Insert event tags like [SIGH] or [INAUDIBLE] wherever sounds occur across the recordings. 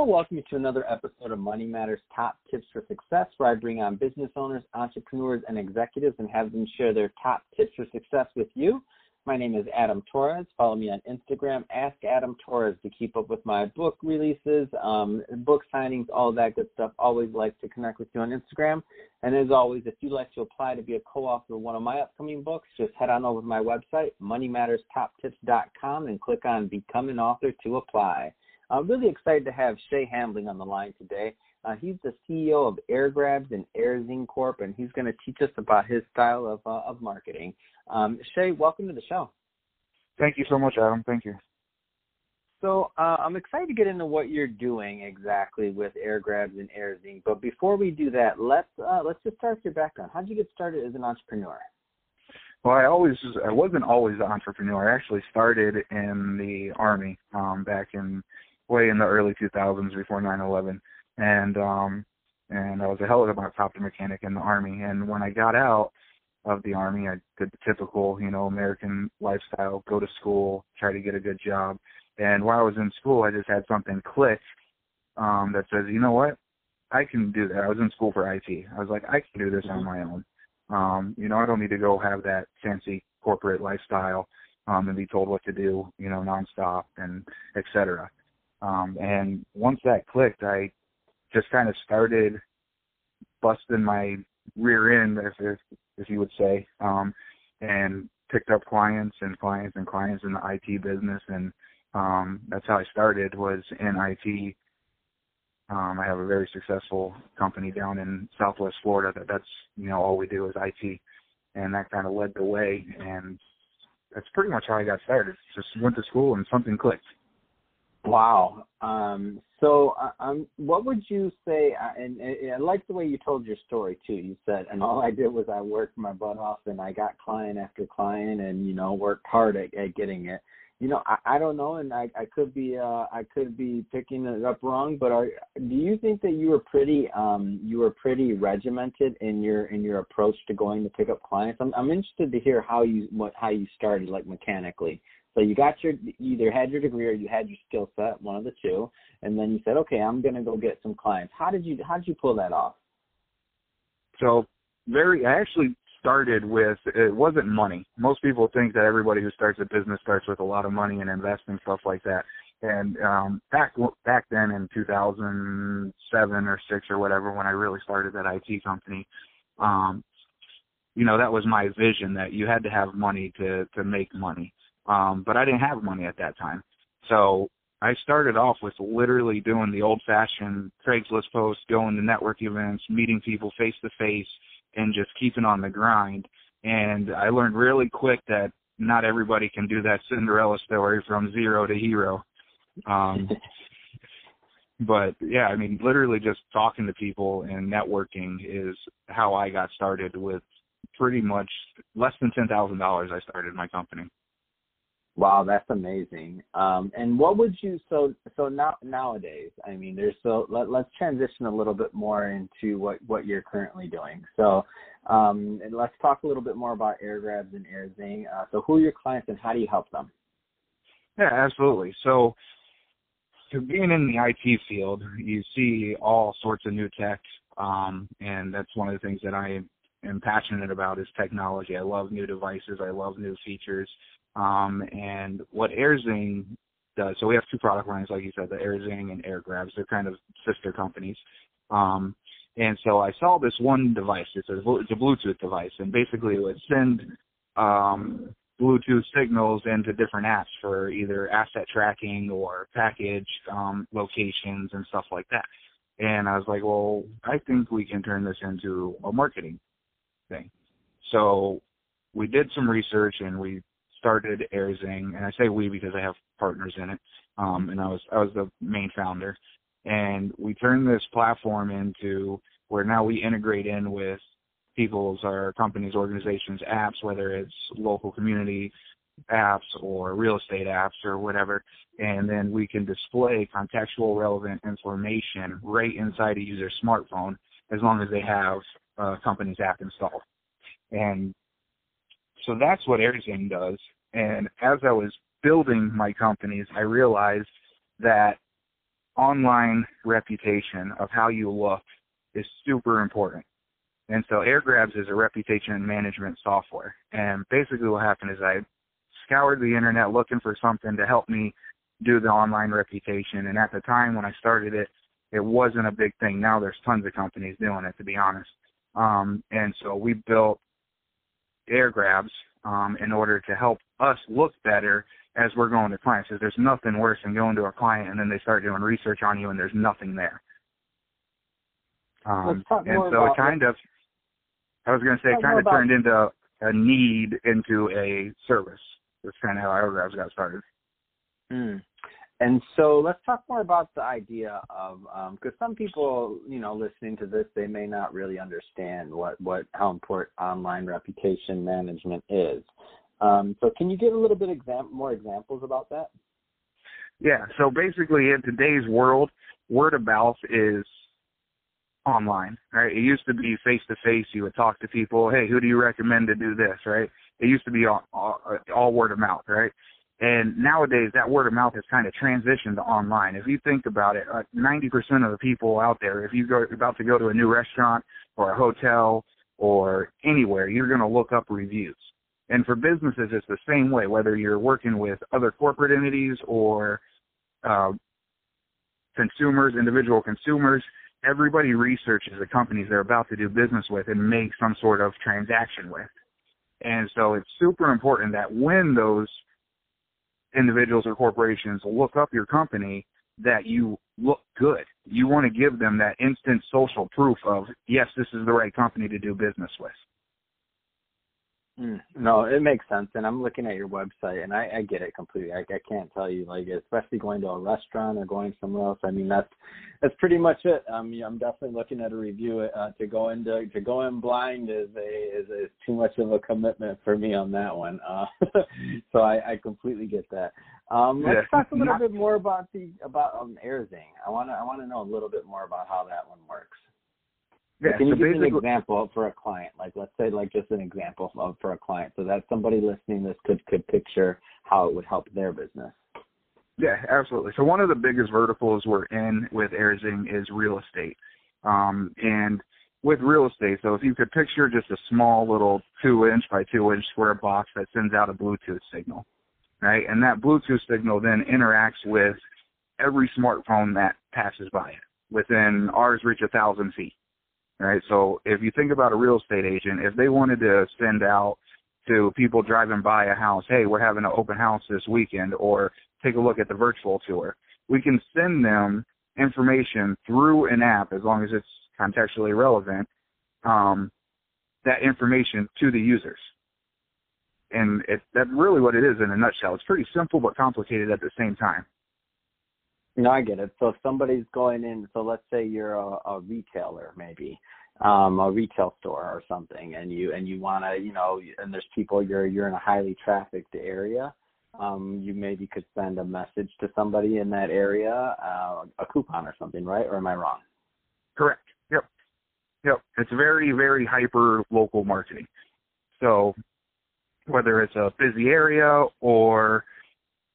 Hello, welcome to another episode of Money Matters Top Tips for Success, where I bring on business owners, entrepreneurs, and executives and have them share their top tips for success with you. My name is Adam Torres. Follow me on Instagram, Ask Adam Torres, to keep up with my book releases, um, book signings, all that good stuff. Always like to connect with you on Instagram. And as always, if you'd like to apply to be a co-author of one of my upcoming books, just head on over to my website, moneymatterstoptips.com, and click on Become an Author to apply. I'm really excited to have Shay Hambling on the line today. Uh, he's the CEO of AirGrabz and AirZing Corp, and he's going to teach us about his style of uh, of marketing. Um, Shay, welcome to the show. Thank you so much, Adam. Thank you. So uh, I'm excited to get into what you're doing exactly with AirGrabz and AirZing. But before we do that, let's uh, let's just start with your background. How did you get started as an entrepreneur? Well, I always I wasn't always an entrepreneur. I actually started in the army um, back in way in the early 2000s before 9/11, and um, and I was a hell of a helicopter mechanic in the army. And when I got out of the army, I did the typical, you know, American lifestyle: go to school, try to get a good job. And while I was in school, I just had something click um, that says, you know what, I can do that. I was in school for IT. I was like, I can do this on my own. Um, you know, I don't need to go have that fancy corporate lifestyle um, and be told what to do, you know, nonstop and et cetera. Um, and once that clicked, I just kind of started busting my rear end, if if, if you would say, um, and picked up clients and clients and clients in the IT business, and um, that's how I started. Was in IT. Um, I have a very successful company down in Southwest Florida. That that's you know all we do is IT, and that kind of led the way. And that's pretty much how I got started. Just went to school and something clicked. Wow. Um, so, uh, um, what would you say? Uh, and, and I like the way you told your story too. You said, and all I did was I worked my butt off, and I got client after client, and you know worked hard at, at getting it. You know, I, I don't know, and I, I could be uh, I could be picking it up wrong, but are do you think that you were pretty um, you were pretty regimented in your in your approach to going to pick up clients? I'm I'm interested to hear how you what how you started like mechanically. So you got your you either had your degree or you had your skill set, one of the two, and then you said, okay, I'm going to go get some clients. How did you how did you pull that off? So very, I actually started with it wasn't money. Most people think that everybody who starts a business starts with a lot of money and investing stuff like that. And um, back back then in 2007 or six or whatever, when I really started that IT company, um, you know that was my vision that you had to have money to to make money um, but I didn't have money at that time. So I started off with literally doing the old fashioned Craigslist posts, going to network events, meeting people face to face, and just keeping on the grind. And I learned really quick that not everybody can do that Cinderella story from zero to hero. Um, [LAUGHS] but yeah, I mean, literally just talking to people and networking is how I got started with pretty much less than ten thousand dollars. I started my company. Wow, that's amazing. Um, and what would you so so now nowadays? I mean, there's so let, let's transition a little bit more into what what you're currently doing. So, um, and let's talk a little bit more about AirGrabz and AirZing. Uh, so, who are your clients and how do you help them? Yeah, absolutely. So, being in the IT field, you see all sorts of new tech, um, and that's one of the things that I am passionate about is technology. I love new devices. I love new features. Um, and what AirZing does, so we have two product lines, like you said, the AirZing and AirGrabz. They're kind of sister companies. Um, and so I saw this one device. It's a, it's a Bluetooth device, and basically it would send um, Bluetooth signals into different apps for either asset tracking or package um, locations and stuff like that. And I was like, well, I think we can turn this into a marketing thing. So we did some research and we started AirZing, and I say we because I have partners in it, um, and I was I was the main founder, and we turned this platform into where now we integrate in with people's or companies, organizations, apps, whether it's local community apps or real estate apps or whatever, and then we can display contextual relevant information right inside a user's smartphone as long as they have a company's app installed. And so that's what AirZing does. And as I was building my companies, I realized that online reputation of how you look is super important. And so AirGrabz is a reputation management software. And basically what happened is I scoured the internet looking for something to help me do the online reputation. And at the time when I started it, it wasn't a big thing. Now there's tons of companies doing it, to be honest. Um, and so we built AirGrabz um, in order to help us look better as we're going to clients. Because there's nothing worse than going to a client and then they start doing research on you and there's nothing there. Um, and so it kind of, I was going to say, it kind of turned into a need into a service. That's kind of how AirGrabz got started. Mm. And so let's talk more about the idea of because um, some people, you know, listening to this, they may not really understand what what how important online reputation management is. Um, so can you give a little bit exam- more examples about that? Yeah. So basically, in today's world, word of mouth is online, right? It used to be face to face. You would talk to people. Hey, who do you recommend to do this, right? It used to be all, all, all word of mouth, right? And nowadays, that word of mouth has kind of transitioned to online. If you think about it, uh, 90% of the people out there, if you go about to go to a new restaurant or a hotel or anywhere, you're going to look up reviews. And for businesses, it's the same way. Whether you're working with other corporate entities or uh, consumers, individual consumers, everybody researches the companies they're about to do business with and make some sort of transaction with. And so it's super important that when those individuals or corporations look up your company that you look good. You want to give them that instant social proof of, yes, this is the right company to do business with. Mm, no, it makes sense, and I'm looking at your website, and I, I get it completely. I, I can't tell you, like, especially going to a restaurant or going somewhere else. I mean, that's that's pretty much it. Um, I'm definitely looking at a review. Uh, to go into to go in blind is a is, is too much of a commitment for me on that one. Uh, [LAUGHS] so I, I completely get that. Um, let's yeah. talk a little bit more about the about um, AirZing. I want to I want to know a little bit more about how that one works. Yeah, Can you so give an example for a client? Like, let's say, like, just an example of for a client, so that somebody listening this could could picture how it would help their business. Yeah, absolutely. So one of the biggest verticals we're in with AirZing is real estate, um, and with real estate. So if you could picture just a small little two inch by two inch square box that sends out a Bluetooth signal, right? And that Bluetooth signal then interacts with every smartphone that passes by it. Within ours reach a thousand feet right? So if you think about a real estate agent, if they wanted to send out to people driving by a house, hey, we're having an open house this weekend, or take a look at the virtual tour, we can send them information through an app as long as it's contextually relevant, um, that information to the users. And it, that's really what it is in a nutshell. It's pretty simple but complicated at the same time. No, I get it. So if somebody's going in, so let's say you're a, a retailer, maybe um, a retail store or something, and you and you want to, you know, and there's people you're you're in a highly trafficked area. Um, you maybe could send a message to somebody in that area, uh, a coupon or something, right? Or am I wrong? Correct. Yep. Yep. It's very very hyper local marketing. So whether it's a busy area or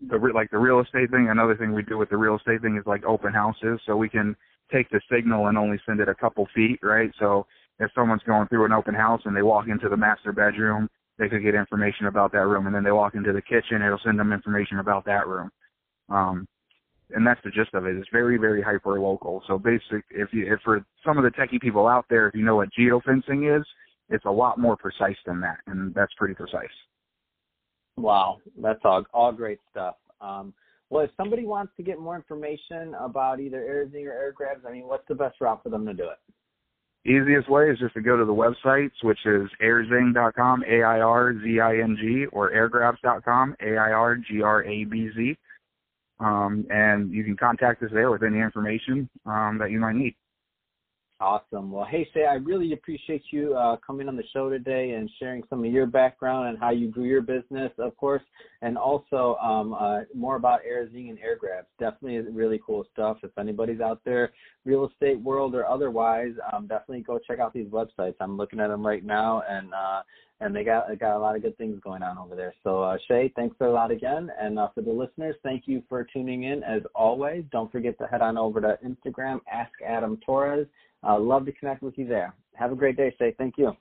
the like the real estate thing. Another thing we do with the real estate thing is like open houses, so we can take the signal and only send it a couple feet, right? So if someone's going through an open house and they walk into the master bedroom, they could get information about that room, and then they walk into the kitchen, it'll send them information about that room. Um, and that's the gist of it. It's very, very hyper local. So basic, if you, if for some of the techie people out there, if you know what geofencing is, it's a lot more precise than that, and that's pretty precise. Wow, that's all all great stuff. Um, well, if somebody wants to get more information about either AirZing or AirGrabz, I mean, what's the best route for them to do it? Easiest way is just to go to the websites, which is airzing.com, A-I-R-Z-I-N-G, or airgrabz.com, A-I-R-G-R-A-B-Z. Um, and you can contact us there with any information um, that you might need. Awesome. Well, hey, Shay, I really appreciate you uh, coming on the show today and sharing some of your background and how you grew your business, of course, and also um, uh, more about AirZing and Air Grabz. Definitely really cool stuff. If anybody's out there, real estate world or otherwise, um, definitely go check out these websites. I'm looking at them right now, and uh, and they got got a lot of good things going on over there. So uh, Shay, thanks a lot again, and uh, for the listeners, thank you for tuning in. As always, don't forget to head on over to Instagram, Ask Adam Torres I'd love to connect with you there. Have a great day, Shay Thank you.